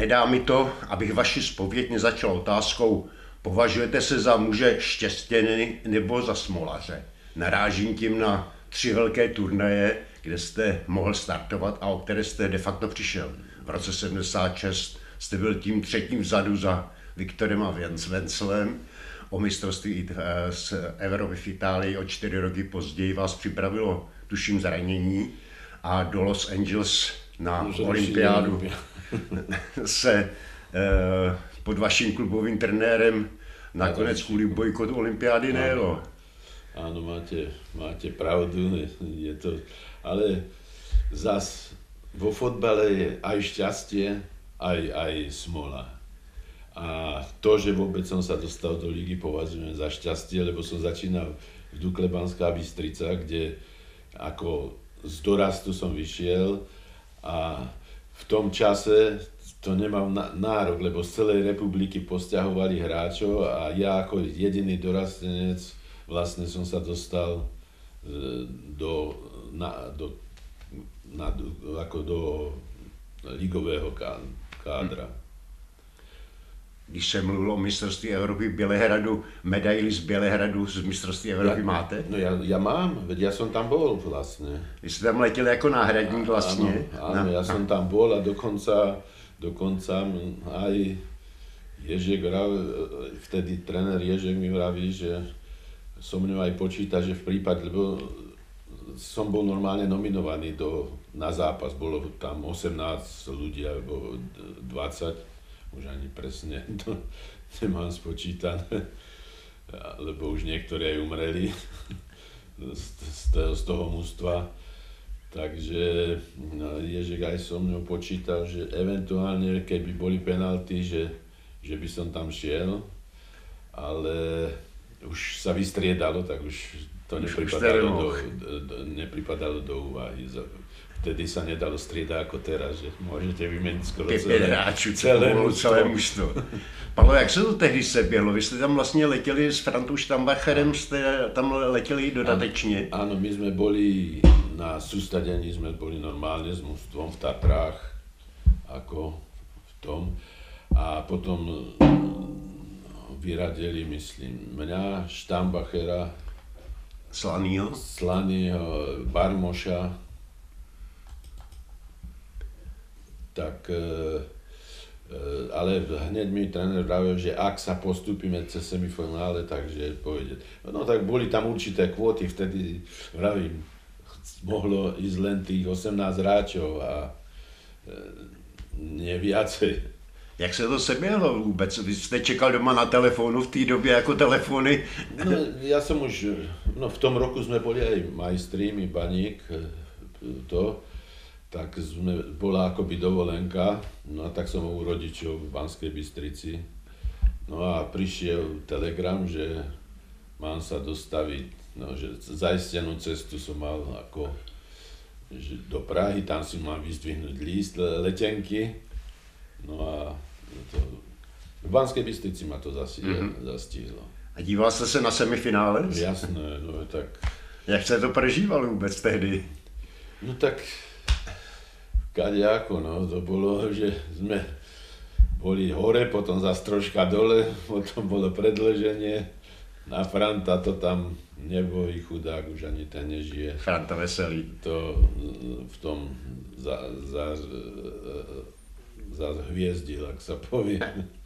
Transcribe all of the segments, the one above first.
Nedá mi to, abych vaši spověď nezačal otázkou, považujete se za muže štěstěny nebo za smolaře? Narážím tím na tři velké turnaje, kde jste mohl startovat a o které jste de facto přišel. V roce 76 jste byl tím třetím vzadu za Viktorem a Venclem. O mistrovství eh, z Evropy v Itálii o čtyři roky později vás připravilo, tuším, zranění a do Los Angeles na olympiádu se eh, pod vaším klubovým trenérem nakonec kvůli bojkotu olympiády nejelo. Áno, máte, máte pravdu, je to, ale zas vo fotbale je aj šťastie, aj, aj smola. A to, že vôbec som sa dostal do ligy, považujem za šťastie, lebo som začínal v Dukle Banská Bystrica, kde ako z dorastu som vyšiel a v tom čase to nemal nárok, lebo z celej republiky posťahovali hráčov a ja ako jediný dorastenec vlastne som sa dostal e, do, na, do, na, ako do ligového kádra. Když se mluvilo o mistrovství Evropy v Bělehradu, medaily z Bělehradu z mistrovství Evropy ja, máte? No ja, ja mám, veď ja som tam bol vlastne. Vy ste tam leteli ako náhradník vlastne? Áno, áno ja som tam bol a dokonca, dokonca aj Ježek vtedy tréner Ježek mi vraví, že so mnou aj počíta, že v prípade, lebo som bol normálne nominovaný do, na zápas, bolo tam 18 ľudí alebo 20, už ani presne to nemám spočítané, lebo už niektorí aj umreli z, z, toho, z toho mústva. Takže no, Ježek aj so mnou počítal, že eventuálne, keby boli penalty, že, že by som tam šiel, ale už sa vystriedalo, tak už to nepripadalo, do, do, nepripadalo do úvahy. Vtedy sa nedalo striedať ako teraz, že môžete vymeniť skoro celé, hráčů, celé, celé mužstvo. Palo, jak se to tehdy seběhlo? Vy jste tam vlastně letěli s Frantou Štambacherem, jste tam letěli dodatečně? Áno, my sme boli na sústadení, sme boli normálne s mužstvom v Tatrách, ako v tom. A potom vyradili, myslím, mňa, Štambachera, Slanýho, Slanýho, Barmoša, tak e, e, ale hneď mi tréner vravil, že ak sa postupíme cez semifinále, takže pôjde. No tak boli tam určité kvóty, vtedy vravím, mohlo ísť len tých 18 hráčov a e, nie viacej. Jak se to seběhlo vůbec? Vy jste čekal doma na telefonu v té době jako telefony? No, ja som už, no v tom roku sme boli aj majstri, mi baník, to, tak sme, bola akoby dovolenka, no a tak som u rodičov v Banskej Bystrici. No a prišiel telegram, že mám sa dostaviť, no, že zaistenú cestu som mal ako že do Prahy, tam si mám vyzdvihnúť líst letenky. No a to, v Banskej Bystrici ma to zasi, mm-hmm. zastihlo. A díval jste se na semifinále? Jasné, no tak... Jak se to prežívalo vůbec tehdy? No tak, kadejako, no, to bolo, že sme boli hore, potom zase troška dole, potom bolo predleženie. Na Franta to tam nebojí chudák, už ani ten nežije. Franta veselý. To v tom za, za, zahviezdil, jak se povie.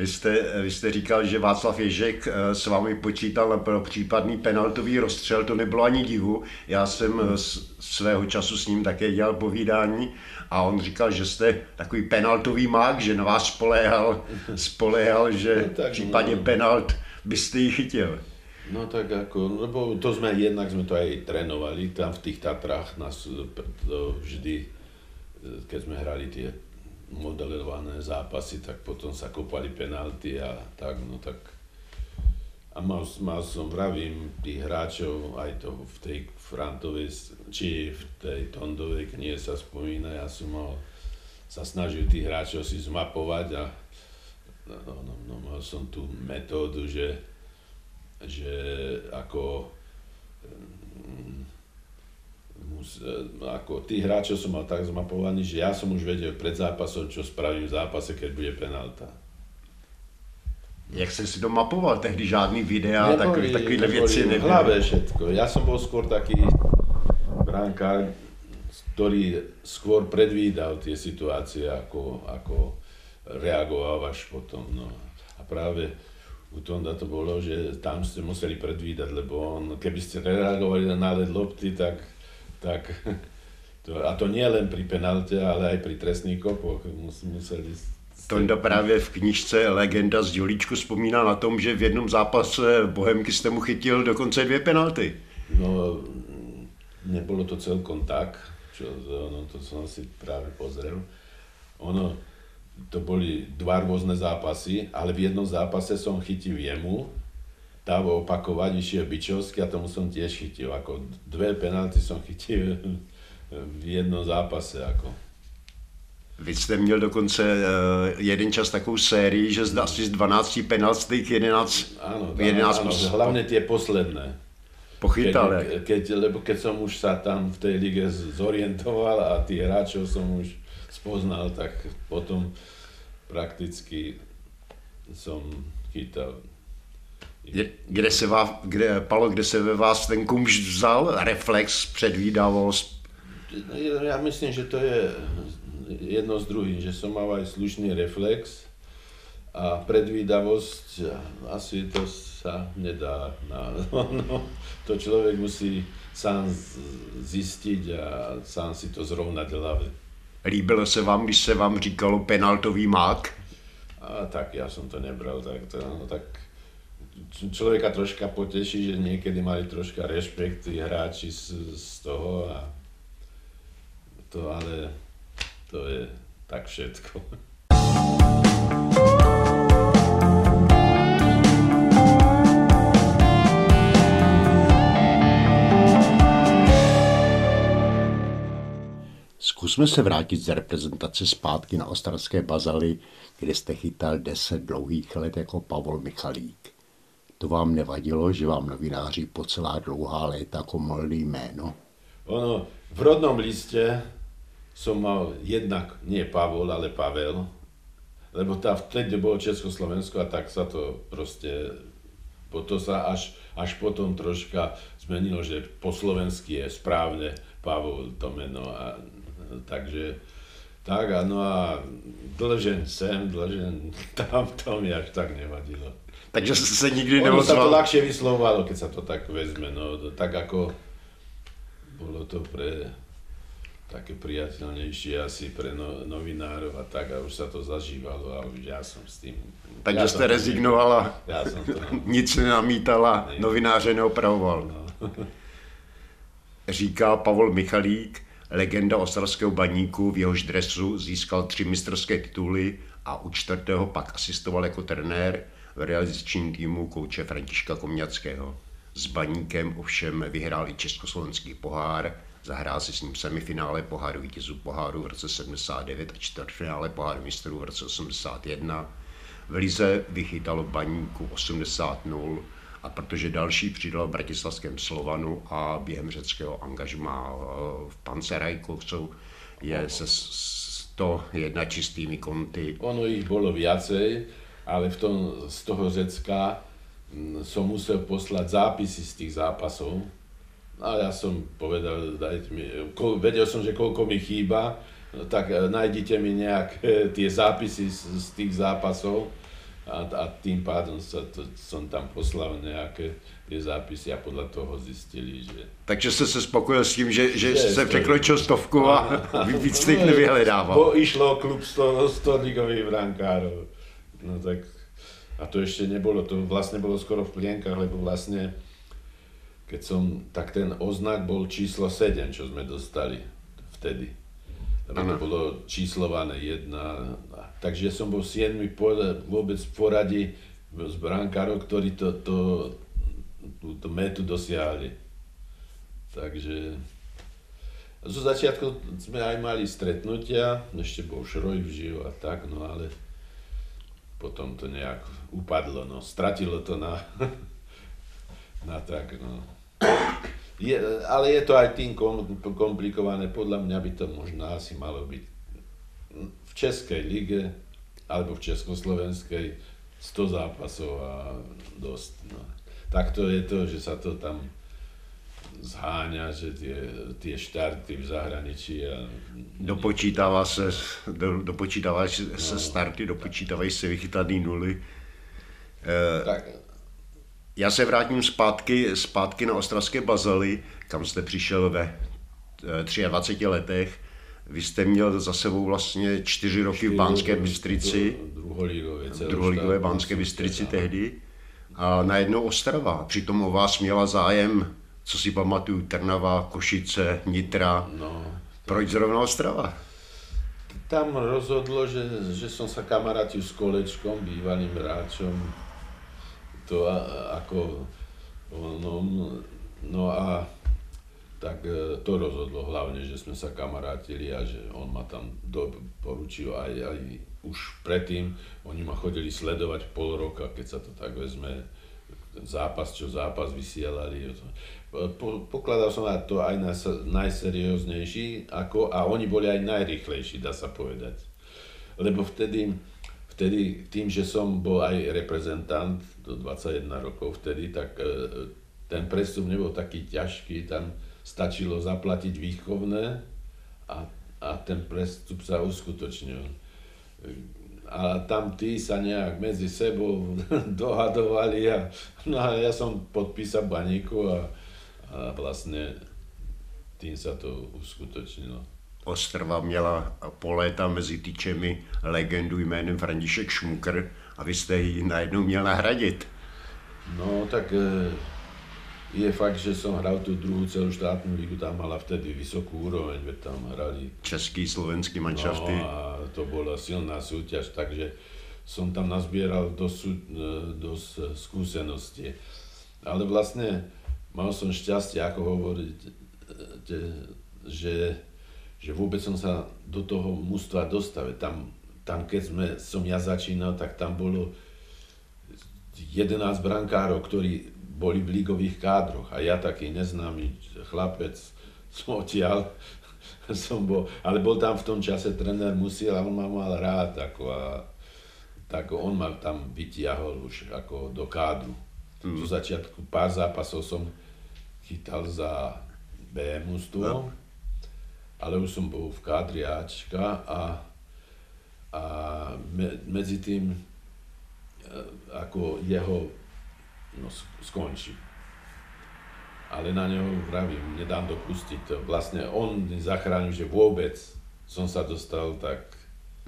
Vy jste, vy jste říkal, že Václav Ježek eh, s vámi počítal pro případný penaltový rozstřel, to nebylo ani divu. Já jsem hmm. svého času s ním také dělal povídání a on říkal, že jste takový penaltový mák, že na vás spoléhal, spoléhal že no, tak, případně no. penalt byste ji chytil. No tak ako, lebo to sme, jednak sme to aj trénovali, tam v tých Tatrách nás vždy keď sme hrali tie modelované zápasy, tak potom sa kopali penalty a tak, no tak. A mal, mal som, vravím, tých hráčov, aj to v tej Frantovej, či v tej Tondovej knihe sa spomína, ja som mal, sa snažil tých hráčov si zmapovať a no, no, no, mal som tú metódu, že, že ako ako tí hráčov som mal tak zmapovaný, že ja som už vedel pred zápasom, čo spravím v zápase, keď bude penalta. Jak jsi si to mapoval tehdy? Žádný videa, takový, takovýhle věci nebyly? V hlave všetko. Ja som bol skôr taký brankár, ktorý skôr predvídal tie situácie, ako, ako reagoval až potom. No. A práve u Tonda to bolo, že tam ste museli predvídať, lebo on, keby ste nereagovali na náled lopty, tak, tak to, a to nie len pri penalte, ale aj pri trestných kopoch museli Tonda právě v knižce Legenda z Dělíčku vzpomíná na tom, že v jednom zápase Bohemky jste mu chytil dokonce dvě penalty. No, nebolo to celkom tak, čo, no, to som si práve pozrel. Ono, to boli dva rôzne zápasy, ale v jednom zápase som chytil jemu, dával opakovať, išiel Bičovský a tomu som tiež chytil. Ako dve penalty som chytil v jednom zápase. Ako. Vy jste měl dokonce uh, jeden čas takovou sérii, že zdá asi z 12 penaltých 11, áno, 11 áno, áno, hlavne tie posledné. Pochytal, keď, keď, lebo keď som už sa tam v tej lige zorientoval a tých hráčov som už spoznal, tak potom prakticky som chytal. Kde se vás, kde, Palo, kde se ve vás ten kumš vzal, reflex, předvídavost? Ja myslím, že to je jedno z druhým, že som mal aj slušný reflex a predvídavosť, asi to sa nedá. Na, no, to človek musí sám zistiť a sám si to zrovnať v hlave. Líbilo se vám, když se vám říkalo penaltový mák? A tak ja som to nebral tak, to, no, tak človeka troška poteší, že niekedy mali troška rešpekt tí hráči z, z toho a to ale to je tak všetko. Zkusme se vrátit z reprezentace zpátky na ostravské bazaly, kde jste chytal 10 dlouhých let jako Pavol Michalík. To vám nevadilo, že vám novináři po celá dlouhá léta jako molili jméno? Ono, v rodnom liste som mal jednak, nie Pavol, ale Pavel, lebo tá vtedy bolo Československo a tak sa to proste, to sa až, až potom troška zmenilo, že po slovensky je správne Pavol to meno a takže tak a no a dlžen sem, dlžen tam, to mi až tak nevadilo. Takže sa nikdy neozval? Ono sa to ľahšie vyslovovalo, keď sa to tak vezme, no tak ako bolo to pre také priateľnejšie asi pre no, novinárov a tak a už sa to zažívalo a už ja som s tým... Takže ja jste rezignovala, ja som to... nic nenamítala, ne. novináře neopravoval. No. Říká Pavol Michalík, legenda ostravského baníku, v jehož dresu získal tři mistrovské tituly a u čtvrtého pak asistoval jako trenér realizačním týmu kouče Františka Komňackého. S baníkem ovšem vyhrál i československý pohár, Zahrál si s ním semifinále poháru vítězů poháru v roce 79 a čtvrtfinále poháru mistrů v roce 81. V Lize vychytalo baníku 80 0 a protože další přidal v bratislavském Slovanu a během řeckého angažma eh, v Pancerajkovcov je se 101 čistými konty. Ono ich bolo viacej, ale v tom, z toho Řecka som musel poslať zápisy z tých zápasov, a ja som povedal, dajte mi, vedel som, že koľko mi chýba, tak e, nájdite mi nejaké tie zápisy z, z tých zápasov a, a tým pádom sa to, som tam poslal nejaké tie zápisy a podľa toho zistili, že... Takže ste sa spokojil s tým, že, že, že ste prekročil stovku a víc tých nevyhledával. Bo išlo klub 100, 100 ligových brankárov. No tak, a to ešte nebolo, to vlastne bolo skoro v plienkach, lebo vlastne keď som, tak ten oznak bol číslo 7, čo sme dostali vtedy. lebo to bolo číslované jedna. Takže som bol 7 vôbec v poradí z brankárov, ktorí to, to, túto metu dosiahli. Takže zo začiatku sme aj mali stretnutia, ešte bol Šroj žil a tak, no ale potom to nejak upadlo, no, stratilo to na, na tak, no. Je, ale je to aj tým komplikované, podľa mňa by to možno asi malo byť v Českej lige alebo v Československej 100 zápasov a dosť. No. Takto je to, že sa to tam zháňa, že tie, tie štarty v zahraničí a... Dopočítává se, do, dopočítává se no. starty, dopočítávají se vychytaný nuly. E, tak, já se vrátím zpátky, zpátky na ostravské bazely, kam jste přišel ve 23 eh, letech. Vy jste měl za sebou vlastně čtyři roky v Bánské Bystrici. Druholígové Bánské Bystrici tehdy. A najednou Ostrava. Přitom o vás měla zájem, co si pamatuju, Trnava, Košice, Nitra. No, Proč zrovna Ostrava? Tam rozhodlo, že, že som sa kamarátil s kolečkom, bývalým hráčom to ako, no, no a tak e, to rozhodlo hlavne, že sme sa kamarátili a že on ma tam poručil aj, aj už predtým, oni ma chodili sledovať pol roka, keď sa to tak vezme, zápas čo zápas vysielali. Po, pokladal som na to aj na, najserióznejší, ako, a oni boli aj najrychlejší, dá sa povedať. Lebo vtedy, vtedy tým, že som bol aj reprezentant do 21 rokov vtedy, tak e, ten prestup nebol taký ťažký, tam stačilo zaplatiť výchovné a, a ten prestup sa uskutočnil. A tam tí sa nejak medzi sebou dohadovali a, no a ja som podpísal baníku a, a vlastne tým sa to uskutočnilo. Ostrva měla po léta mezi týčemi legendu jménem František Šmukr a vy jste ji najednou měl nahradit. No tak e, je fakt, že som hral tú druhú štátnu ligu, tam mala vtedy vysokú úroveň, veď tam hrali... Český, slovenský manšafty. No a to bola silná súťaž, takže som tam nazbieral dosť, e, dosť skúsenosti. Ale vlastne mal som šťastie, ako hovoriť, že že vôbec som sa do toho mústva dostavil. Tam, tam keď sme, som ja začínal, tak tam bolo 11 brankárov, ktorí boli v lígových kádroch a ja taký neznámy chlapec som odtiaľ, som bol, ale bol tam v tom čase tréner Musiel a on ma mal rád, ako a, tak on ma tam vytiahol už ako do kádru. Mm. Zo začiatku pár zápasov som chytal za B mústvo, no ale už som bol v kádri Ačka a, a me, medzi tým e, ako jeho no, skončí. Ale na neho vravím, nedám dopustiť to. Vlastne on zachránil, že vôbec som sa dostal tak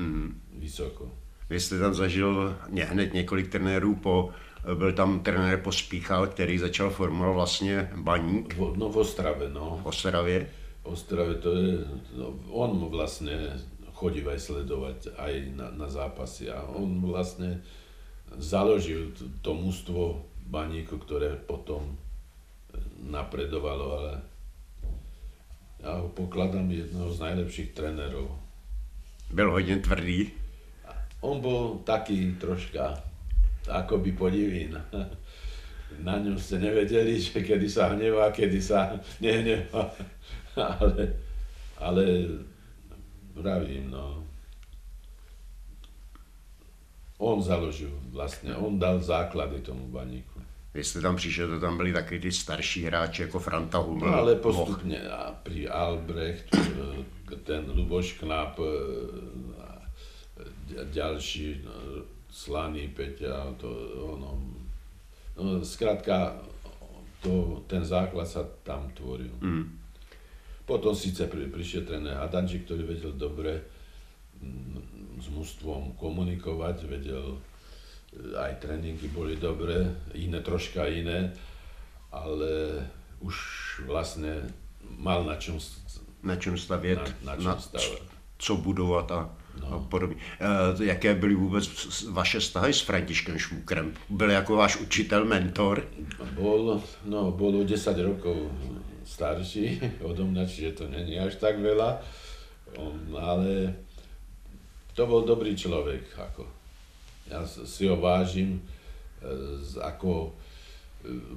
mm. vysoko. Vy jste tam zažil hned několik trenérů po byl tam trenér Pospíchal, který začal formovat vlastně baník. no v Ostrave, no. V Ostravě. Ostrave to je, no, on vlastne chodí aj sledovať aj na, na zápasy a on vlastne založil to, mužstvo baníku, ktoré potom napredovalo, ale ja ho pokladám jedného z najlepších trénerov. Byl hodně tvrdý? On bol taký troška akoby podivín. Na ňom ste nevedeli, že kedy sa hnevá, kedy sa nehnevá. ale, ale vravím, no. On založil vlastne, on dal základy tomu baníku. Vy jste tam přišel, to tam byli taky ty starší hráči jako Franta Huml. No, ale postupne a pri Albrecht, ten Luboš Knap, e, a ďalší, no, Slaný Peťa, to ono, no, zkrátka, to, ten základ sa tam tvoril. Mm. Potom síce pri, prišiel tréner Hadančík, ktorý vedel dobre mm, s mužstvom komunikovať, vedel, e, aj tréningy boli dobré, iné troška iné, ale už vlastne mal na čom, na čom stavět, na, na čom stavať. co budovat a, no. podobně. E, jaké byly vůbec vaše vztahy s Františkem Švúkrem? Byl jako váš učitel, mentor? Bol, no, bol o 10 rokov starší odo mňa, čiže to není až tak veľa, on, ale to bol dobrý človek, ako. Ja si ho vážim, e, ako e,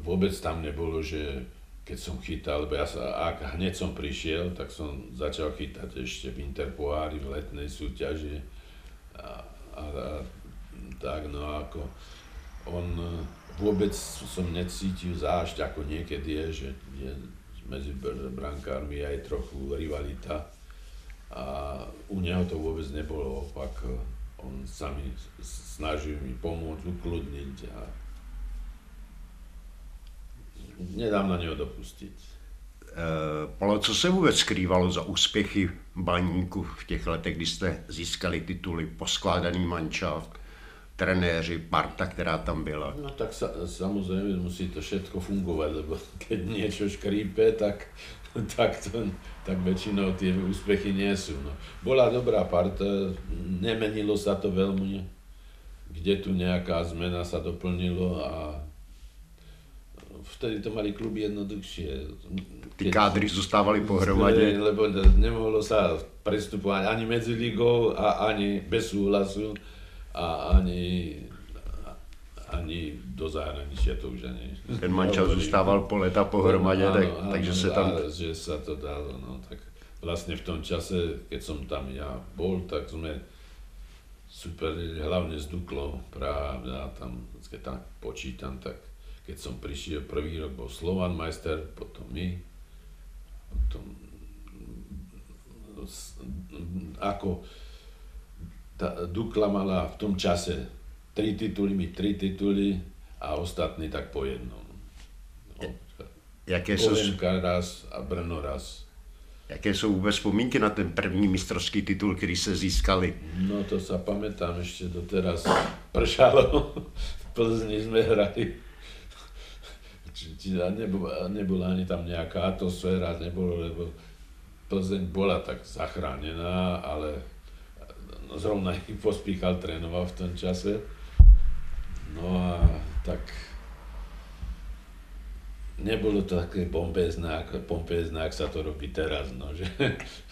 vôbec tam nebolo, že keď som chytal, lebo ja sa, ak hneď som prišiel, tak som začal chytať ešte v Interpoári, v letnej súťaži. A, a, a tak, no ako on vôbec som necítil zášť, ako niekedy je, že je medzi brankármi aj trochu rivalita. A u neho to vôbec nebolo opak, on sa mi snažil mi pomôcť, ukludniť a nedám na něho dopustit. E, Palo, co se vůbec skrývalo za úspěchy baníku v těch letech, kdy jste získali tituly, poskládaný manšaft, trenéři, parta, která tam byla? No tak sa, samozrejme musí to všetko fungovať, lebo keď niečo škrípe, tak, tak, to, tak väčšinou tie úspechy nie sú. No. Bola dobrá parta, nemenilo sa to veľmi, kde tu nejaká zmena sa doplnilo a vtedy to mali kluby jednoduchšie. Ty kádry zostávali pohromadě. Lebo nemohlo sa prestupovať ani medzi ligou a ani bez súhlasu a ani ani do zahraničia to už ani... Ten mančal zostával po leta pohromadě, tak, áno, takže se tam... že sa to dalo, no tak vlastne v tom čase, keď som tam ja bol, tak sme super, hlavne s Duklou, Praha, ja tam, keď tam počítam, tak keď som prišiel prvý rok, bol Slovan majster, potom my, potom ako tá Dukla mala v tom čase tri tituly, my tri tituly a ostatní tak po jednom. No, Jaké sú... raz a Brno raz. Jaké jsou vůbec vzpomínky na ten první mistrovský titul, který se získali? No to sa pamätám ešte doteraz. Pršalo. V Plzni sme hrali či, nebola, nebola ani tam nejaká atmosféra, nebolo, lebo Plzeň bola tak zachránená, ale no, zrovna ich pospíchal trénoval v tom čase. No a tak nebolo to také pompézne, ako, pompézne, ak sa to robí teraz, no, že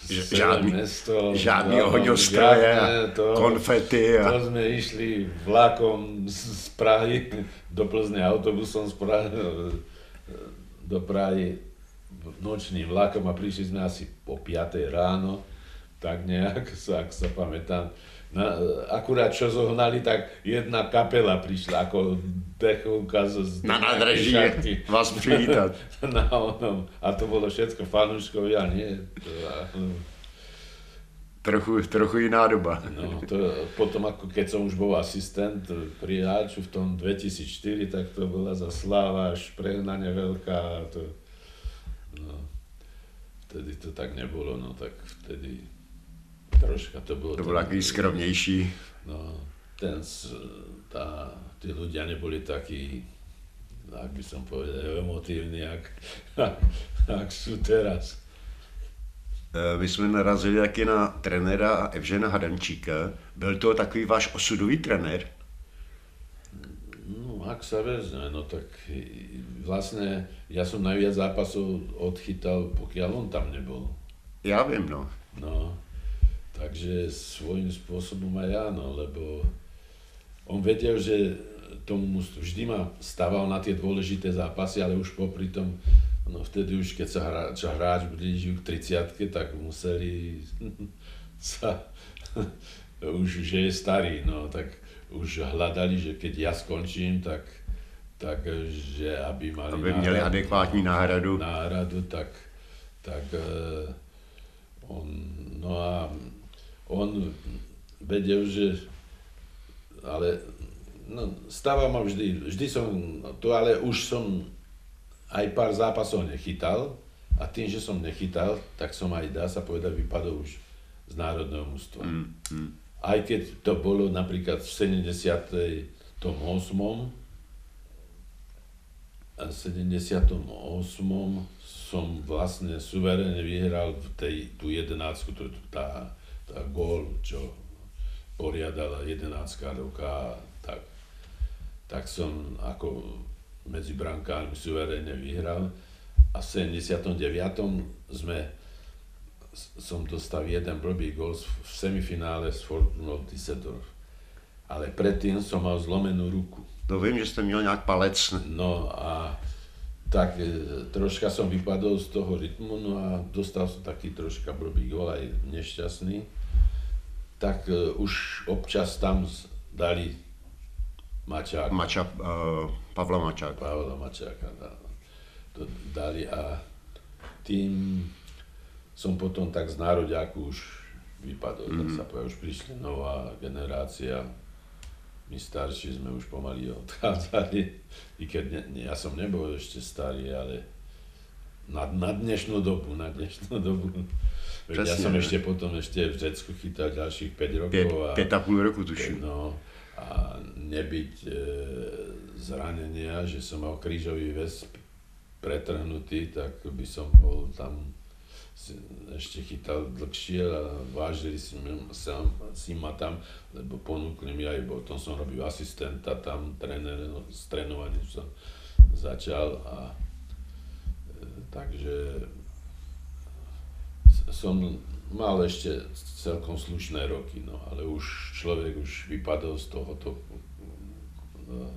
žádný, mesto, žádný no, ohňostroje a konfety. A... To sme išli vlakom z Prahy do Plzne autobusom z Prahy, do Prahy nočným vlakom a prišli sme asi po 5 ráno, tak nejak, ak sa pamätám, na, akurát čo zohnali, tak jedna kapela prišla ako dechovka z... Na nádraží vás privítať. na onom. A to bolo všetko fanúškovia, nie? Trochu, trochu iná doba. No, to, potom ako keď som už bol asistent pri Háču v tom 2004, tak to bola za sláva až prehnane veľká. To, no, vtedy to tak nebolo, no tak vtedy troška to bolo... To bolo taký skromnejší. No, ten, tá, tí ľudia neboli takí, ak by som povedal, emotívni, ak, ak, ak sú teraz. E, my jsme narazili taky na trenéra Evžena Hadamčíka. Byl to takový váš osudový trenér? No, ak sa vezme, no tak vlastne ja som najviac zápasov odchytal, pokiaľ on tam nebol. Ja viem, no. No, Takže svojím spôsobom aj áno, lebo on vedel, že tomu vždy ma stával na tie dôležité zápasy, ale už popri tom, no vtedy už keď sa hráč, hráč blížil k 30 tak museli sa, už že je starý, no tak už hľadali, že keď ja skončím, tak, tak že aby mali aby měli adekvátní náhradu. Náhradu, tak, tak uh, on, no a on vedel, že ale no, stával ma vždy, vždy som, to ale už som aj pár zápasov nechytal a tým, že som nechytal, tak som aj, dá sa povedať, vypadol už z národného mústva. Mm, mm. Aj keď to bolo napríklad v 78. A v 78. som vlastne suverene vyhral v tej, tú jedenáctku, to, tá tá gól, čo poriadala 11 roka, tak, tak som ako medzi brankármi suverénne vyhral a v 79. sme som dostal jeden blbý gol v semifinále s Fortunou Düsseldorf. Ale predtým som mal zlomenú ruku. To vím, že jste měl nějak palec. No a tak e, troška som vypadol z toho rytmu, no a dostal som taký troška blbý gol, aj nešťastný. Tak uh, už občas tam dali Mačák. Mača, uh, Pavla Mačáka. Pavla Mačáka, to dali a tým som potom tak z nároďáku už vypadol, mm. tak sa povedal, už prišla nová generácia, my starší sme už pomaly odchádzali, i keď ne, ne, ja som nebol ešte starý, ale na, na dnešnú dobu, na dnešnú dobu. Presne, ja som ne? ešte potom ešte v Řecku chytal ďalších 5 rokov. 5, 5 a půl roku tuším. No, a nebyť e, zranenia, že som mal krížový väz pretrhnutý, tak by som bol tam ešte chytal dlhšie a vážili si, sa, si ma tam, lebo ponúkli mi aj, bo tom som robil asistenta tam, tréner, no, s trénovaním som začal a e, takže som mal ešte celkom slušné roky, no ale už človek už vypadol z tohoto no,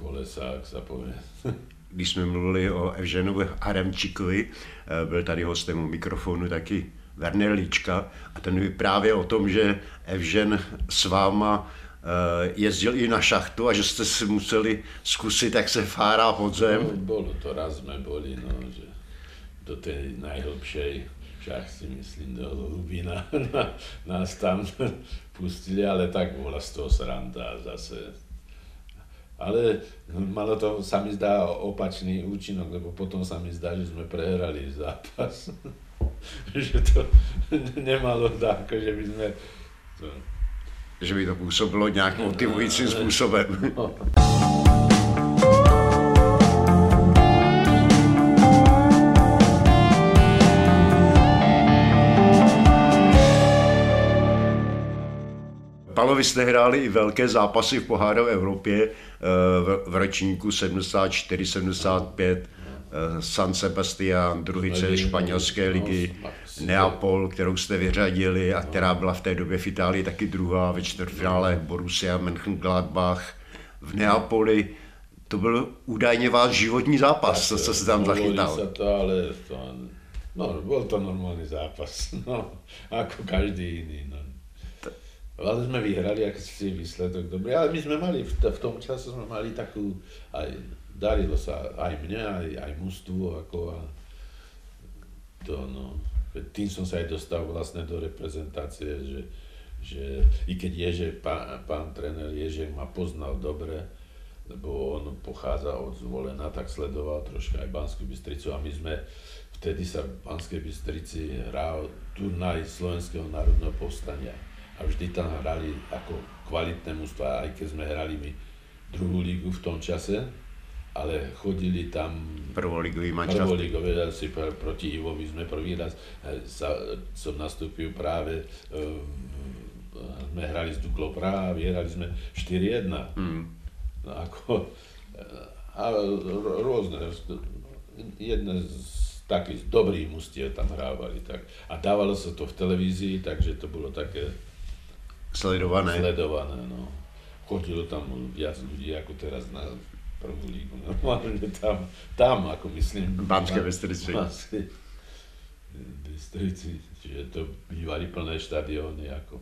kolesa, ak sa povie. když jsme mluvili o Evženovi Adamčíkovi, eh, byl tady hostem u mikrofonu taky Werner Líčka a ten vyprávěl o tom, že Evžen s váma eh, jezdil i na šachtu a že jste si museli zkusit, jak se fárá podzem. No, bolo to, raz jsme boli, no, že do té najhlbšej šachty, myslím, do Lubina, nás tam pustili, ale tak bola z toho sranda zase ale malo to, sa mi zdá, opačný účinok, lebo potom sa mi zdá, že sme prehrali zápas. že to nemalo tak, že by sme... To... Že by to působilo nějak motivujícím způsobem. No. Palovi jste hráli i velké zápasy v pohárové Evropě v ročníku 74-75, eh, San Sebastián, druhý španělské ligy, Neapol, kterou jste vyřadili a která byla v té době v Itálii taky druhá ve čtvrtfinále Borussia Mönchengladbach v Neapoli. To byl údajně váš životní zápas, co, co se tam zachytal. Se to, ale to, no, byl to normální zápas, no, jako každý jiný. No. Ale sme vyhrali, ak si výsledok dobrý. Ale my sme mali, v, tom čase sme mali takú, aj darilo sa aj mne, aj, aj mústvu, ako a to, no, tým som sa aj dostal vlastne do reprezentácie, že, že i keď Ježe, pán, pán tréner Ježek ma poznal dobre, lebo on pochádza od Zvolena, tak sledoval troška aj Banskú Bystricu a my sme, vtedy sa v Banskej Bystrici hral turnaj Slovenského národného povstania a vždy tam hrali ako kvalitné mužstva, aj keď sme hrali my druhú lígu v tom čase, ale chodili tam prvoligový mančaft. Prvoligové, asi pr- proti Ivovi sme prvý raz e, sa, som nastúpil práve, e, sme hrali s Duklou Praha a vyhrali sme 4-1. Mm. No, ako, e, a rôzne, jedné z takých dobrých mustiev tam hrávali. Tak. A dávalo sa to v televízii, takže to bolo také Sledované. Sledované, no. Chodilo tam viac ľudí ako teraz na prvú lígu. Normálne tam, tam ako myslím. Banské Bystrici. Bystrici, čiže to bývali plné štadióny ako.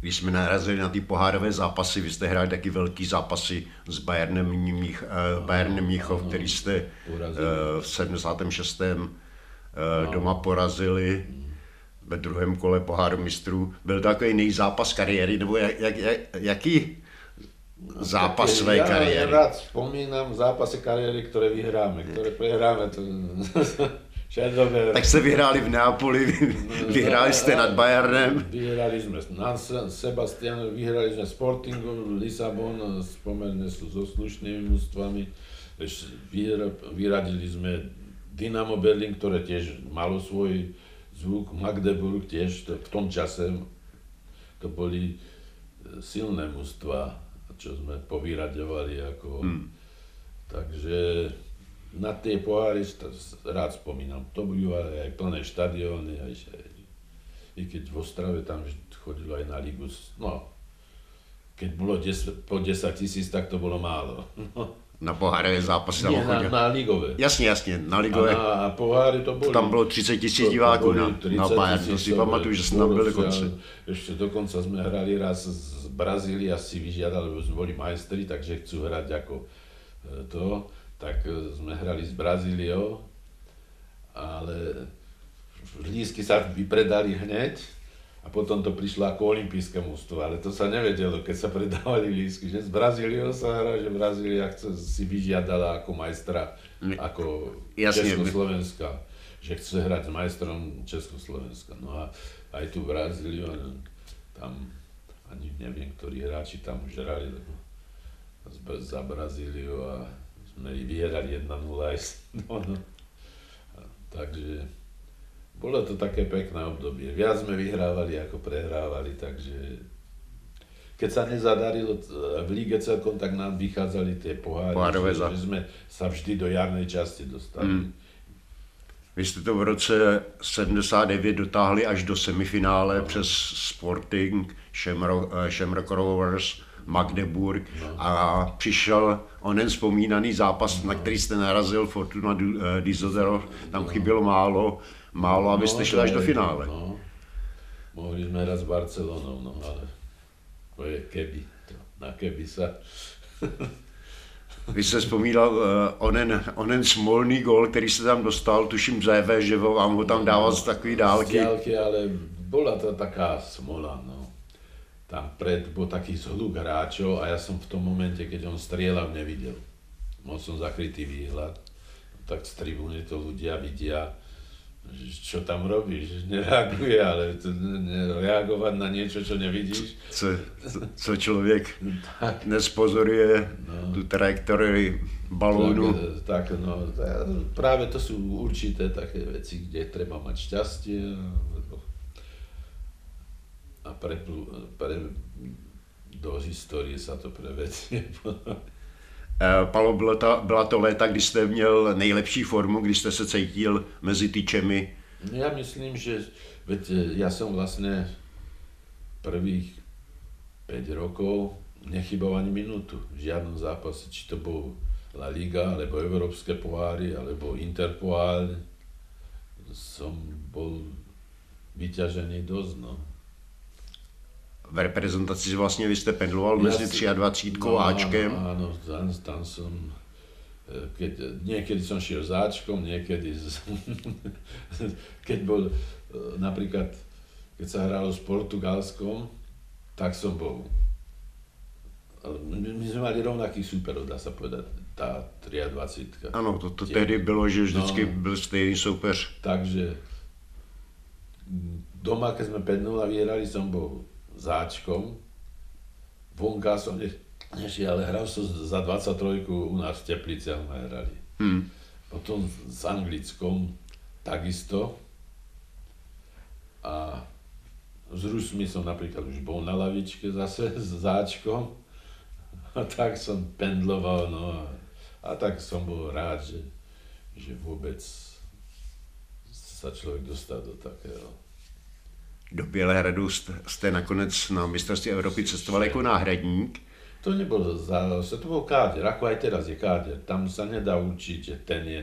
Když jsme narazili na ty pohárové zápasy, vy jste hráli taky velký zápasy s Bayernem, Mních, uh, Bayernem Mnichov, který jste uh, v 76. Uh, doma porazili. Mm ve druhém kole poháru mistrů. Byl to takový nejzápas kariéry, nebo jak, jak, jak, jaký zápas své ja, kariéry? Ja rád spomínam zápasy kariéry, ktoré vyhráme, ktoré prehráme. To... tak jste vyhráli v Neapoli, vyhráli jste nad Bayernem. Vyhrali jsme na Sebastian, vyhrali jsme Sportingu, Lisabon, spomerne sú so slušnými mústvami. Vyradili sme Dynamo Berlin, ktoré tiež malo svoj Zvuk, Magdeburg tiež, to, v tom čase to boli e, silné mužstva, čo sme povyraďovali ako... Hmm. Takže na tie poháry rád spomínam. To bývali aj plné štadióny, aj, aj, i keď v Ostrave tam chodilo aj na ligu. No, keď bolo 10, po 10 tisíc, tak to bolo málo. No. Na pohárové zápasy tam na, na ligové. Jasně, jasně, na ligové. A na poháry to boli. Tam bylo 30 tisíc diváků na, na pár, to si pamatuju, že jsme tam byli konce. Ešte dokonca sme hrali raz z Brazílie, si vyžiadali, lebo boli majstri, takže chcú hrať ako e, to, tak e, sme hrali s Brazíliou, ale lísky sa vypredali hneď, a potom to prišlo ako olympijské mústvo, ale to sa nevedelo, keď sa predávali lísky, že z Brazíliou sa hrá, že Brazília chce, si vyžiadala ako majstra, ako Jasne, Československa, že chce hrať s majstrom Československa. No a aj tu Brazíliu, tam ani neviem, ktorí hráči tam už hrali, lebo za Brazíliu a sme vyhrali 1-0 aj no, no. Takže bolo to také pekné obdobie. Viac sme vyhrávali ako prehrávali, takže keď sa nezadarilo v líge celkom, tak nám vychádzali tie poháry, Pohárové že, že sme sa vždy do jarnej časti dostali. Mm. Vy jste to v roce 79 dotáhli až do semifinále no. přes Sporting, Shamrock, eh, Shamrock Rovers, Magdeburg no. a přišel onen vzpomínaný zápas, no. na který jste narazil, Fortuna eh, Düsseldorf, tam no. chybělo málo málo, aby ste no, šli až do finále. No. Mohli sme raz s Barcelonou, no ale to je keby, to, na keby sa. Vy jste vzpomínal uh, onen, onen smolný gol, který se tam dostal, tuším Zéve, že vám ho tam dával z takový dálky. Z dálky, ale bola to taká smola, no. Tam pred bol taký zhluk hráčov a ja som v tom momente, keď on strieľal, nevidel. Mal som zakrytý výhľad, tak z tribúny to ľudia vidia čo tam robíš, nereaguje, ale to, reagovať na niečo, čo nevidíš. Co, co člověk nespozoruje, no. tu trajektorii balónu. Tak, tak, no, práve to sú určité také veci, kde treba mať šťastie a pre, pre, do histórie sa to prevedie. Eh, Palo, bylo to, byla to léta, kdy jste měl nejlepší formu, kdy jste se cítil mezi tyčemi? Ja myslím, že veď eh, ja som vlastne prvých 5 rokov nechybal ani minútu v žiadnom zápase, či to bol La Liga, alebo Európske poháry, alebo Interpohár. Som bol vyťažený dosť, no v reprezentaci vlastně vy jste pendloval mezi 23 no, Ačkem. Áno, tam, tam som, e, keď, niekedy som šiel s Ačkom, niekedy z, keď bol e, napríklad, keď sa hralo s Portugalskom, tak som bol my, sme mali rovnakých súperov, dá sa povedať, tá 23. Ano, to, to tehdy bylo, že vždycky no, byl stejný soupeř. Takže doma, keď sme 5 vyhrali, som bol záčkom. Vonka som ne, nešiel, ale hral som za 23 u nás v Teplice a sme hrali. Hmm. Potom s Anglickom takisto. A s Rusmi som napríklad už bol na lavičke zase s záčkom. A tak som pendloval, no a, a tak som bol rád, že, že vôbec sa človek dostal do takého do Bělehradu jste nakonec na mistrovství Evropy cestoval jako náhradník. To nebolo zase, to bol káder, ako aj teraz je káder. Tam sa nedá učiť, že ten je,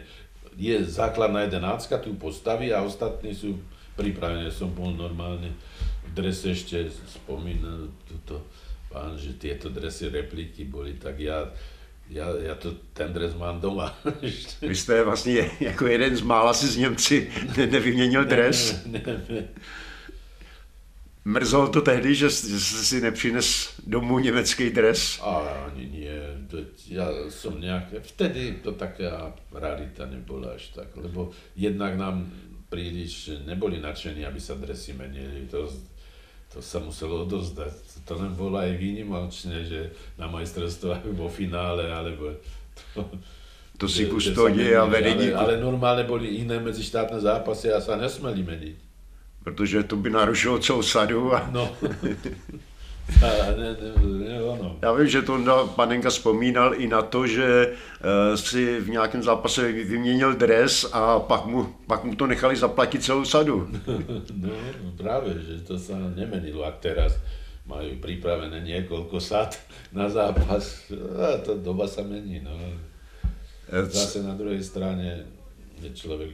je základná jedenáctka, tu postaví a ostatní sú pripravení. Som bol normálne v drese ešte spomínal tuto pán, že tieto dresy repliky boli, tak ja ja, ja to, ten dres mám doma. Vy jste vlastně jako jeden z mála si s Němci nevyměnil dres. Ne, ne, ne. Mrzelo to tehdy, že, že si nepřines domů německý dres? Ale ani nie. Ja som nejaké... Vtedy to taká rarita nebola až tak, lebo jednak nám príliš neboli nadšení, aby sa dresy menili. To, to sa muselo odozdať. To len bolo aj výnimočné, že na majstrovstvách vo finále, alebo... To, to si kustodie a vedení... Ale, ale normálne boli iné medzištátne zápasy a sa nesmeli meniť. Protože to by narušilo celou sadu. A... No. A ne, ne, ne, ono. Já vím, že to Panenka vzpomínal i na to, že uh, si v nějakém zápase vyměnil dres a pak mu, pak mu to nechali zaplatit celou sadu. No, no práve, že to sa nemenilo, ak teraz majú pripravené niekoľko sad na zápas. A to doba sa mení, no. Zase na druhej strane človek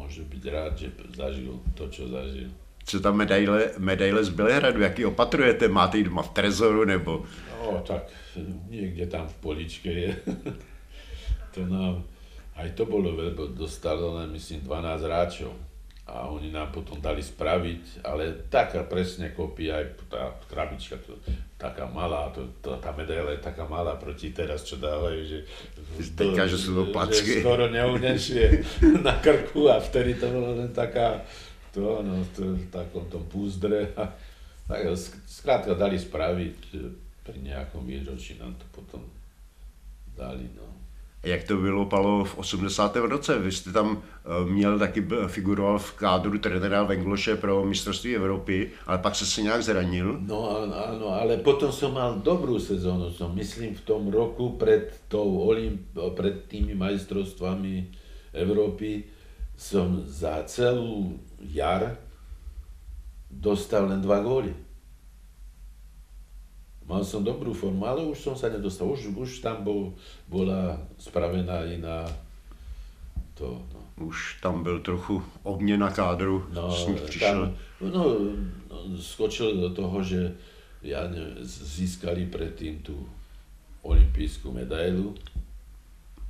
môže byť rád, že zažil to, čo zažil co ta medaile, medaile z Bělehradu, jaký opatrujete? Máte ji doma v trezoru nebo? No, tak niekde tam v poličke je. to nám, aj to bolo veľmi, dostalo myslím 12 ráčov. A oni nám potom dali spraviť, ale taká presne kopia, aj tá krabička, to, taká malá, to, to, tá medaila je taká malá proti teraz, čo dávajú, že, to, Teďka, že sú placky. Že skoro neunešie na krku a vtedy to bolo len taká, to, no, to, v takom tom púzdre. A, tak, skrátka dali spraviť, pri nejakom výročí nám to potom dali. No. Jak to bylo, Palo, v 80. roce? Vy jste tam eh, měl taky, figuroval v kádru trenéra Vengloše pro mistrovství Evropy, ale pak se si nějak zranil. No áno, ale potom som mal dobrú sezónu, som myslím v tom roku pred, tou Olymp- pred tými majstrovstvami Európy som za celú jar dostal len dva góly. Mal som dobrú formu, ale už som sa nedostal. Už, už tam bol, bola spravená iná to. No. Už tam byl trochu obměna kádru, no, tam, no, no, skočil do toho, že ja ne, získali predtým tú olimpijskú medailu.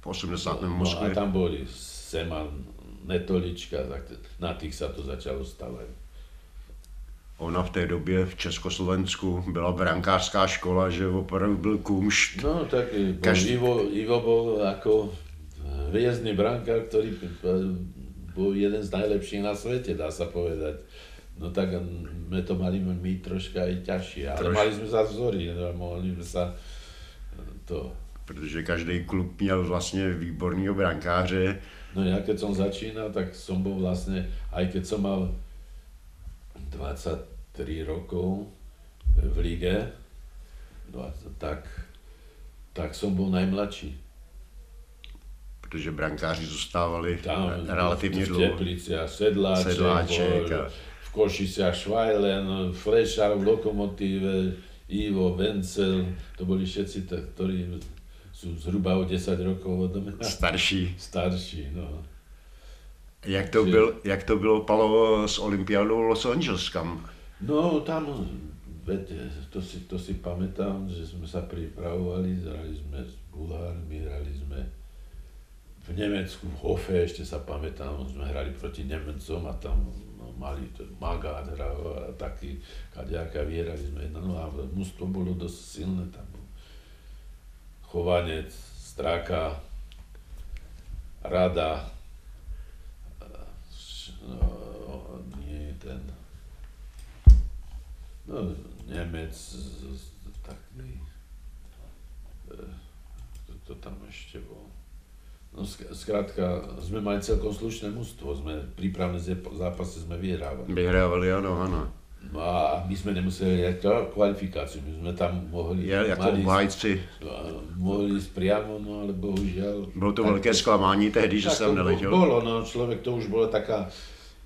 V 80. No, no, a tam boli Seman, Netolička, tak na tých sa to začalo stavať. Ona v té době v Československu byla brankářská škola, že opravdu byl kumšt. No tak bol Každý... Ivo, Ivo bol ako hviezdny brankár, ktorý bol jeden z najlepších na svete, dá sa povedať. No tak sme to mali my troška aj ťažšie, ale Troš... mali sme za vzory, no, mohli sme sa to... Protože každý klub měl vlastně výborného brankáře, No ja keď som začínal, tak som bol vlastne, aj keď som mal 23 rokov v lige, 20, tak, tak som bol najmladší. Protože brankáři zůstávali Tam, relativně dlouho. V Tepliciach Sedláček, Sedláček a... v Košiciach Švajlen, Flešar v Lokomotíve, Ivo, Vencel, to boli všetci, ktorí sú zhruba o 10 rokov odo mňa. Starší. Starší, no. Jak to, byl, jak to bylo Palo s olympiádou Los Angeles, kam? No tam, veď, to si, to si pamätám, že sme sa pripravovali, hrali sme s Bulhármi, hrali sme v Nemecku, v Hofe, ešte sa pamätám, sme hrali proti Nemecom a tam no, mali to Magát hral a taký, kadejaká vyhrali sme jedna, no a mužstvo bolo dosť silné tam Chovanec, Straka, Rada, nie ten, no, Nemec, taký, to tam ešte bol. No skrátka, sme mali celkom slušné mužstvo, sme prípravné zápasy sme vyhrávali. Vyhrávali, áno, áno. No a my sme nemuseli aj kvalifikáciu, my sme tam mohli... Ja, jako obhájci. Mohli ísť priamo, no ale bohužiaľ... Bolo to veľké sklamání tehdy, že tam neletěl. Bolo, no človek to už bola taká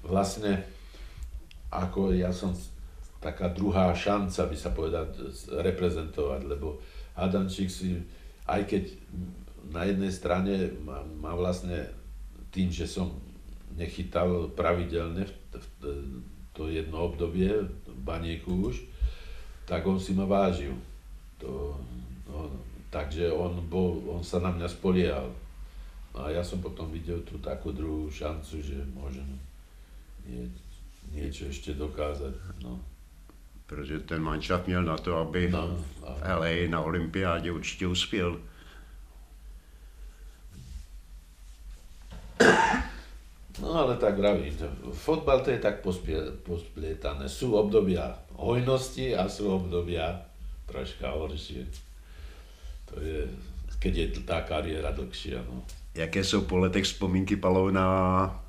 vlastne, ako ja som taká druhá šanca, by sa povedať, reprezentovať, lebo Adamčík si, aj keď na jednej strane má, má vlastne tým, že som nechytal pravidelne v, v, to jedno obdobie v Banieku už, tak on si ma vážil. To, no, takže on, bol, on sa na mňa spoliehal. A ja som potom videl tú takú druhú šancu, že môžem nie, niečo ešte dokázať. No. Protože ten manšaft měl na to, aby no, v LA na olympiádě určitě uspěl. No ale tak vravím, fotbal to je tak posplietané. Sú obdobia hojnosti a sú obdobia troška horšie. To je, keď je tá kariéra dlhšia. No. Jaké jsou po letech vzpomínky Palou na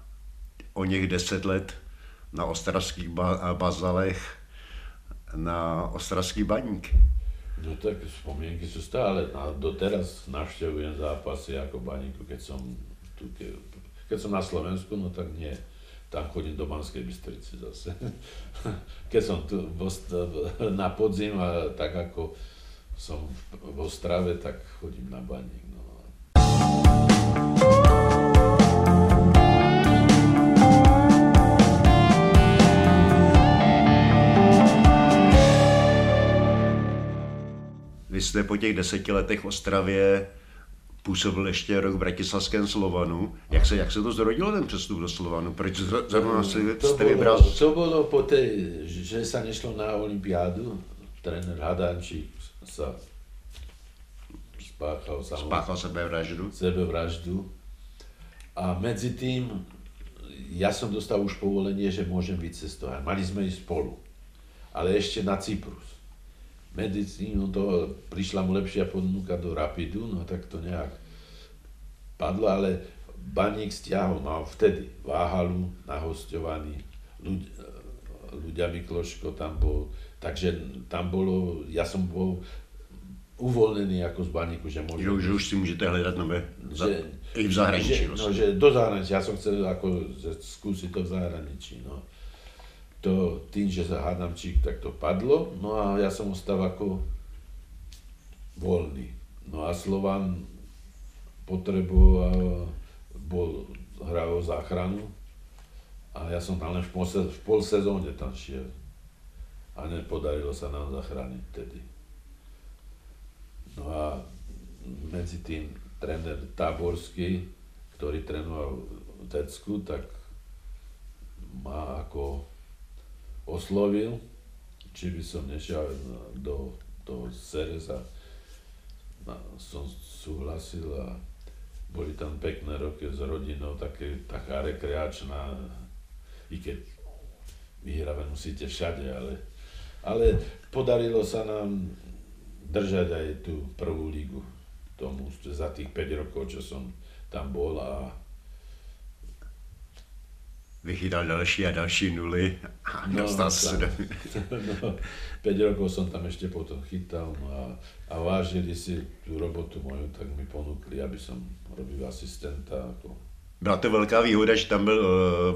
o něch 10 let na ostravských ba- bazalech na ostravský baník. No tak spomienky sú stále. Na, doteraz navštevujem zápasy ako baníku, keď som, tu, ke, keď som na Slovensku, no tak nie. Tam chodím do Banskej Bystrici zase. keď som tu na podzim a tak ako som v Ostrave, tak chodím na baník. No. Vy jste po těch deseti letech v Ostravě působil ještě rok v Bratislavském Slovanu. Jak se, jak se to zrodilo, ten přestup do Slovanu? Proč zrovna si to jste vybral? to bolo po tej, že sa nešlo na Olympiádu. Tréner Hadančík sa spáchal Spáchal sebevraždu? sebevraždu. A medzi tým ja som dostal už povolenie, že môžem vycestovať. Mali sme ísť spolu, ale ešte na Cyprus. No to prišla mu lepšia ponuka do Rapidu, no tak to nejak padlo, ale Baník stiahol, mal vtedy Váhalu nahosťovaný, ľudia, ľudia Mikloško tam bol, takže tam bolo, ja som bol uvoľnený ako z baníku, že môžem... Že, už- už si můžete hledat nové, za, Že- i v zahraničí. Že, no, vlastně. že do zahraničia, ja som chcel ako skúsiť to v zahraničí, no. To, tým, že sa Hadamčík, tak to padlo, no a ja som ostal ako voľný. No a Slovan potreboval, bol, hral o záchranu a ja som tam len v pol, v pol sezóne tam šiel. A nepodarilo sa nám zachrániť vtedy. No a medzi tým tréner Táborský, ktorý trénoval Tecku, tak ma ako oslovil, či by som nešiel do, do Sereza. Som súhlasil a boli tam pekné roky s rodinou, také, taká rekreačná, i keď vyhrávať musíte všade, ale, ale podarilo sa nám držať aj tú prvú lígu tomu za tých 5 rokov, čo som tam bol a Vychytal další a další nuly a No, dostal se do... no, 5 rokov som tam ešte potom chytal no a, a vážili si tú robotu moju, tak mi ponúkli, aby som robil asistenta. Ako. Byla to velká výhoda, že tam byl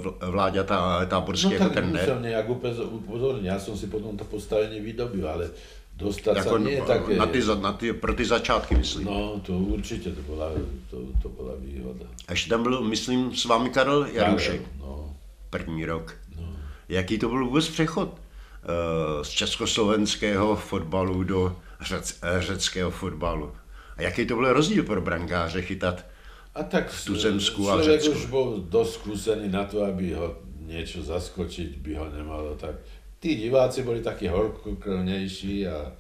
Vl- Vláďa tá, táborský No jako tak trenér. musel nejak upozorniť, ja som si potom to postavenie vydobil, ale dostať Jako, sa nie je také... na ty, na ty, pro ty začátky, myslím. No, to určite to bola, to, to bola výhoda. A ještě tam byl, myslím, s vámi Karel Jarušek, No, první rok. no. Jaký to byl vůbec přechod eh, z československého fotbalu do řec, eh, řeckého fotbalu? A jaký to byl rozdíl pro brankáře chytat? A tak v Tuzemsku a Řecku. už bol dosť skúsený na to, aby ho niečo zaskočiť by ho nemalo. Tak tí diváci boli takí horkokrvnejší a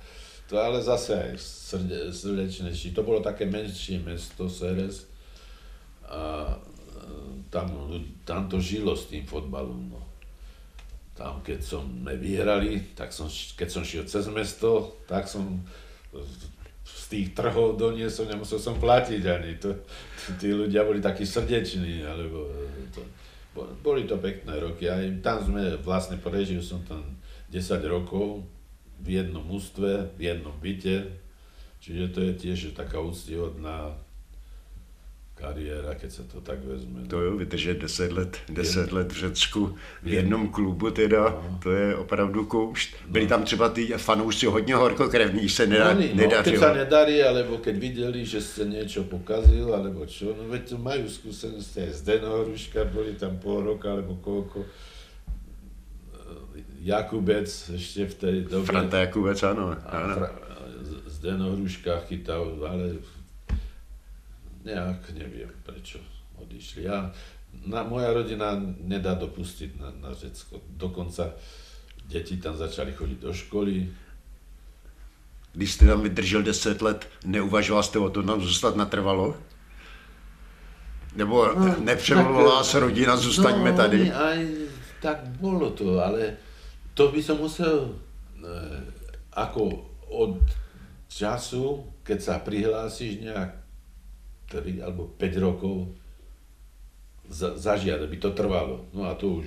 to ale zase aj srde, srdečnejší. To bolo také menšie mesto Seres a tam, tam to žilo s tým fotbalom. No. Tam, keď som sme vyhrali, tak som, keď som šiel cez mesto, tak som z tých trhov doniesol, nemusel som platiť ani. To, tí ľudia boli takí srdeční, alebo e, to, bo- boli to pekné roky. Aj tam sme vlastne prežil som tam 10 rokov v jednom ústve, v jednom byte. Čiže to je tiež taká úctyhodná kariéra, keď sa to tak vezme. To jo, vydržet 10 let, 10 let v Řecku v jednom klubu teda, to je opravdu koušt. Byli tam třeba ty fanoušci hodně horkokrevní, se nedá, Oni, no, keď nedařilo. sa nedarí, alebo keď videli, že ste niečo pokazil, alebo čo, no veď to majú skúsenosti aj z Deno Hruška, boli tam pol roka, alebo koľko. Jakubec ešte v tej dobe. Franta Jakubec, ano. a ano. Fra- z- z Deno Hruška chytal, ale nejak neviem prečo odišli. Ja, na, moja rodina nedá dopustiť na, na Řecko. Dokonca deti tam začali chodiť do školy, Když jste tam vydržel 10 let, neuvažoval jste o tom tam zůstat natrvalo? Nebo no, nepřemluvila vás rodina, zůstaňme no, tady? Aj tak bolo to, ale to by som musel e, ako od času, keď sa prihlásiš nejak 3 alebo 5 rokov za, zažiať, aby to trvalo. No a to už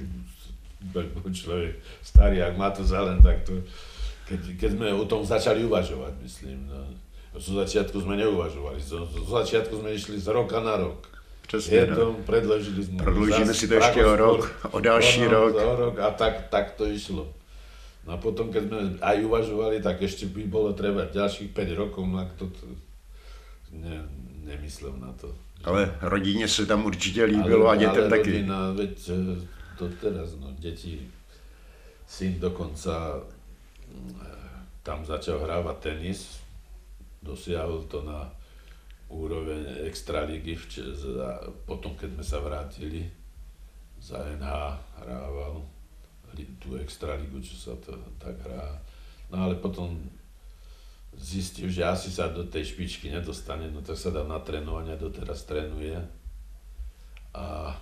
človek starý, ak má to zelen, tak to, keď, keď sme o tom začali uvažovať, myslím. No. Zo začiatku sme neuvažovali, zo, zo začiatku sme išli z roka na rok. Přesně, Je no. to, predložili sme. Prodloužíme zas si to ještě o rok, o další ono, rok. O rok a tak, tak to išlo. No a potom, keď sme aj uvažovali, tak ešte by bolo treba ďalších 5 rokov, no a to, to ne, nemyslel na to. Ale rodině se tam určitě líbilo a dětem ale taky. rodina, veď e, to teraz, no, deti, syn dokonca mm, e, tam začal hrávať tenis, dosiahol to na úroveň extraligy, potom keď sme sa vrátili za NH hrával tú extraligu, čo sa to tak hrá. No ale potom zistil, že asi sa do tej špičky nedostane, no tak sa dá na trénovanie, doteraz trénuje. A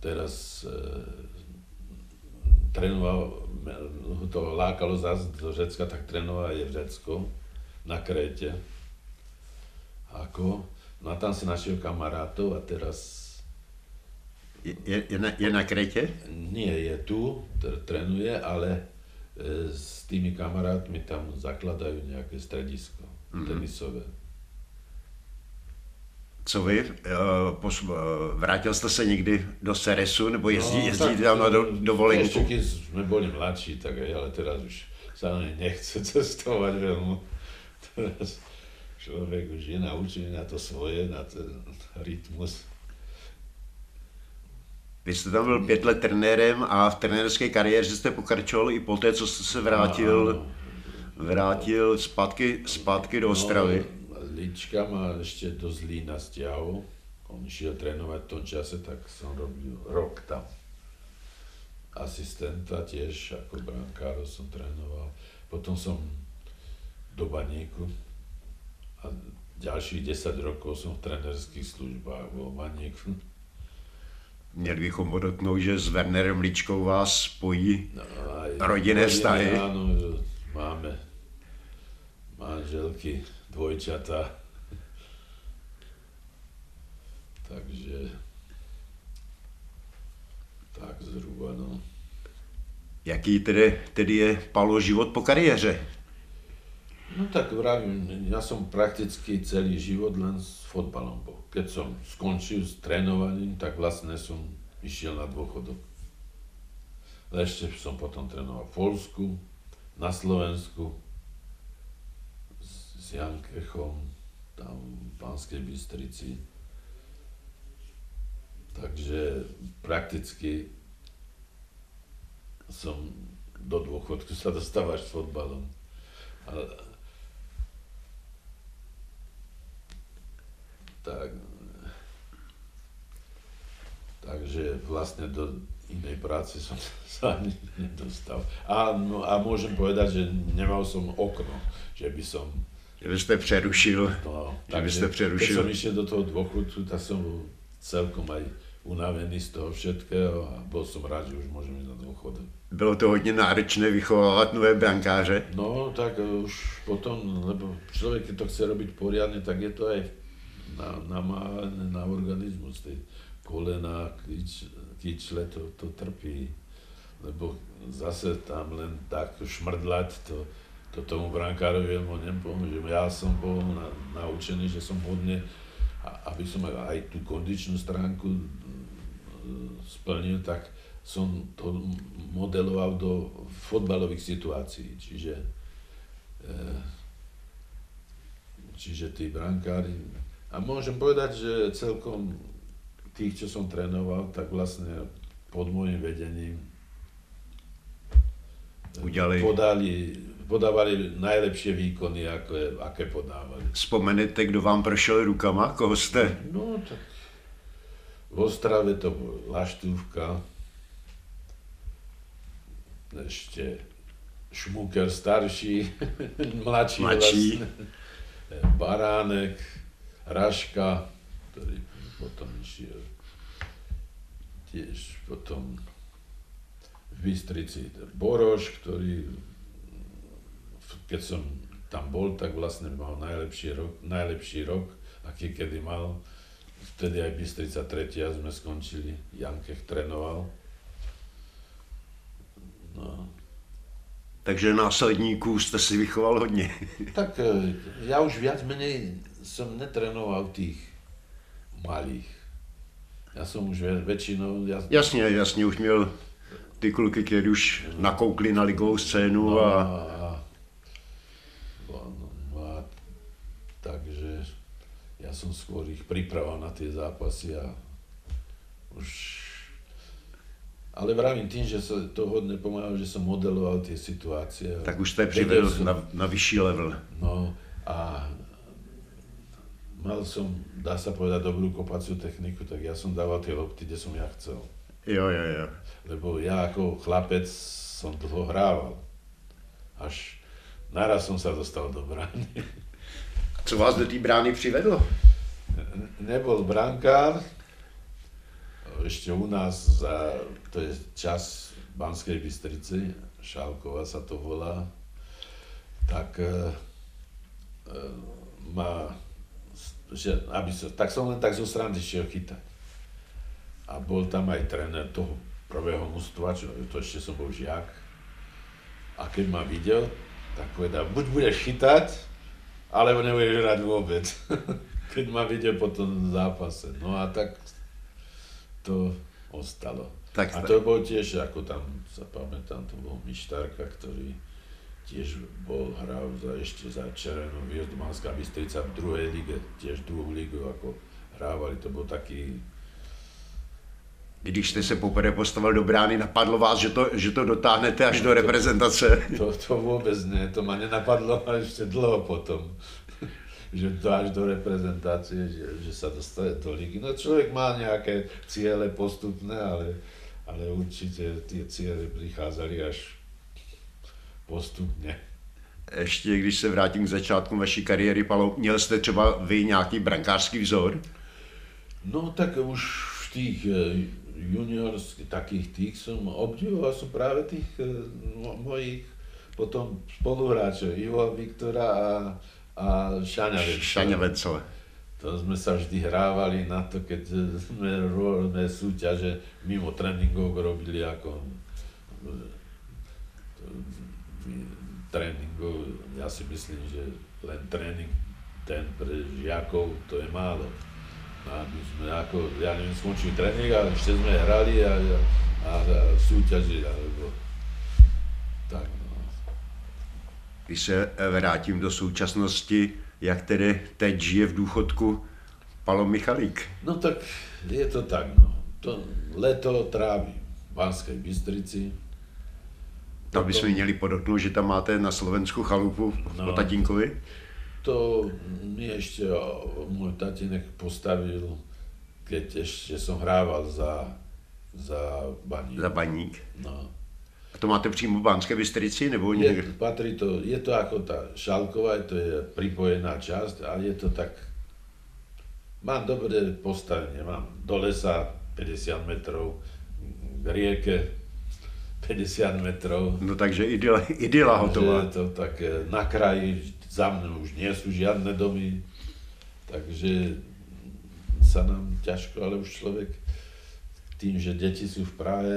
teraz e, trénoval, ho to lákalo zase do Řecka, tak trénoval je v Řecku, na Kréte. Ako? No a tam si našiel kamarátov a teraz Je, je, je, na, je na Krétě? nie je tu, tr- trénuje, ale e, s tými kamarátmi tam zakladajú nejaké stredisko mm-hmm. tenisové. Co vy? Pos- eh, Vrátil jste se někdy do Seresu, nebo jezdí, No, jezdíte tak, tam na do, Ešte dovolenku? keď sme boli mladší, tak aj, ale teraz už sa nechce cestovať veľmi. Teraz človek už je naučený na to svoje, na ten rytmus. Vy jste tam byl pět let trenérem a v trenérské kariéře jste pokračoval i poté, co jste se vrátil, vrátil zpátky, zpátky do Ostravy. No, Lička ma ešte do Zlína stiahol. On išiel trénovať v tom čase, tak som robil rok tam. Asistenta tiež, ako brankárov som trénoval. Potom som do baníku a ďalších 10 rokov som v trenerských službách vo baníku. Měli bychom podotknout, že s Wernerem Ličkou vás spojí No, Rodinné vztahy. Áno, máme manželky, dvojčata. Takže tak zhruba, no. Jaký tedy, tedy je Palo život po kariéře? No tak vravím, ja som prakticky celý život len s fotbalom bol. Keď som skončil s trénovaním, tak vlastne som išiel na dôchodok. Ešte som potom trénoval v Polsku, na Slovensku, s, Jankechom, tam v Banskej Bystrici. Takže prakticky som do dôchodku sa dostávaš s fotbalom. Ale, tak, takže vlastne do inej práce som sa ani nedostal. A, no, a môžem povedať, že nemal som okno, že by som Že byste přerušil, No, že byste Keď přerušil. som išiel do toho dôchodcu, tak som celkom aj unavený z toho všetkého a bol som rád, že už môžem ísť na dôchodok. Bylo to hodně náročné vychovávat nové brankáře. No, tak už potom, lebo človek, keď to chce robiť poriadne, tak je to aj na, namáhané na organizmus, tej kolena, kyč, kyčle, to, to trpí. Lebo zase tam len tak šmrdlať, to, to tomu brankárovi veľmi nepomôže. Ja som bol na, naučený, že som hodne, aby som aj, tú kondičnú stránku splnil, tak som to modeloval do fotbalových situácií. Čiže, e, čiže tí brankári... A môžem povedať, že celkom tých, čo som trénoval, tak vlastne pod môjim vedením Udělali. podali, podávali najlepšie výkony, ako aké podávali. Vzpomenete, kdo vám prošel rukama, koho jste? No tak v Ostrave to bol Laštúvka, ešte Šmuker starší, mladší, Mladší. vlastne, Baránek, Raška, ktorý potom išiel tiež potom v Bystrici Boroš, ktorý keď som tam bol, tak vlastne mal najlepší rok, najlepší rok, aký kedy mal. Vtedy aj Bystrica tretia sme skončili, Jankech trénoval. Takže následníků jste si vychoval hodně. tak eh, já už viac menej som netrenoval tých malých. Já jsem už většinou... Já... Jasně, jasně, už měl ty kluky, kteří už nakoukli na ligovou scénu no, a... a, no, no, a takže ja som skôr ich pripravoval na tie zápasy a už ale vravím tým, že sa to hodne pomáhalo, že som modeloval tie situácie. Tak už ste přivedl som, na, na vyšší level. No a mal som, dá sa povedať, dobrú kopaciu techniku, tak ja som dával tie lopty, kde som ja chcel. Jo, jo, jo. Lebo ja ako chlapec som dlho hrával. Až naraz som sa dostal do brány. Co vás do té brány přivedlo? Nebol brankár, ešte u nás, za, to je čas Banskej Bystrici, Šálkova sa to volá, tak e, e, ma, že, aby sa, tak som len tak zo srandy šiel chytať. A bol tam aj tréner toho prvého mužstva, čo to ešte som bol žiak. A keď ma videl, tak povedal, buď budeš chytať, alebo nebudeš hrať vôbec. keď ma videl po tom zápase. No a tak to ostalo. Tak, a to bol tiež, ako tam sa pamätám, to bol Mištárka, ktorý tiež bol, hral za, ešte za Červenú hviezdu Manská Bystrica v druhej lige, tiež druhú ligu, ako hrávali, to bol taký když jste se poprvé postavil do brány, napadlo vás, že to, že to dotáhnete až do reprezentace? To, to vůbec ne, to ma nenapadlo až ještě dlouho potom že to až do reprezentácie, že, že sa dostane do ligy. No človek má nejaké ciele postupné, ale, ale určite tie ciele prichádzali až postupně. Ještě když se vrátím k začátku vaší kariéry, Palo, měl jste třeba vy nějaký brankářský vzor? No tak už v tých eh, juniorských, takých tých som obdivoval som práve tých eh, mojich potom spoluhráčov, Ivo Viktora a a Šaňavec. Šaňavecové. To sme sa vždy hrávali na to, keď sme rôzne súťaže mimo tréningov robili ako tréningov, ja si myslím, že len tréning ten pre žiakov to je málo. A my sme ako, ja neviem, skončili tréning a ešte sme hrali a, a, a súťažili, alebo tak. Když se vrátím do současnosti, jak tedy teď žije v důchodku Palo Michalík? No tak je to tak, no. To leto tráví v Banskej Bystrici. To bychom měli podotknout, že tam máte na Slovensku chalupu no, po tatínkovi? To mi ešte môj tatínek postavil, keď ešte som hrával za, za baník. Za baník. No. To máte přímo v Banské Bystrici? Nebo? Je, patrí to, je to ako tá Šalková, to je pripojená časť, ale je to tak, mám dobré postavenie, mám do lesa 50 metrov, k rieke 50 metrov. No takže idyla, idyla hotová. Je to tak na kraji, za mnou už nie sú žiadne domy, takže sa nám ťažko, ale už človek tým, že deti sú v Prahe,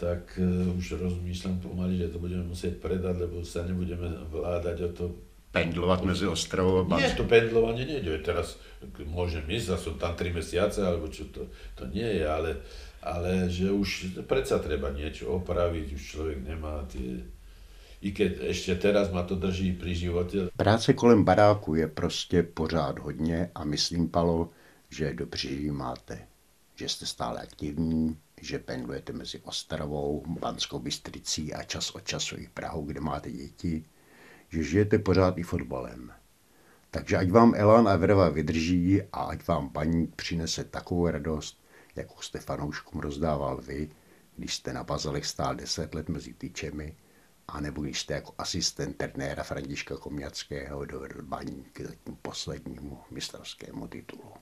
tak uh, už rozmýšľam pomaly, že to budeme musieť predať, lebo sa nebudeme vládať o to. Pendlovať medzi ostrovou a Nie, to pendlovanie nejde. Teraz môžem ísť a som tam 3 mesiace, alebo čo to, to nie je, ale, ale že už predsa treba niečo opraviť, už človek nemá tie... I keď ešte teraz ma to drží pri živote. Práce kolem baráku je prostě pořád hodně a myslím, Palo, že dobře ji máte. Že jste stále aktivní, že pendlujete mezi Ostravou, Banskou Bystricí a čas od času i Prahou, kde máte děti, že žijete pořád i fotbalem. Takže ať vám Elan a Verva vydrží a ať vám paní přinese takovou radost, jakou jste fanouškům rozdával vy, když jste na bazalech stál deset let mezi tyčemi, anebo když jste jako asistent trenéra Františka Komňackého dovedl baník k tím poslednímu mistrovskému titulu.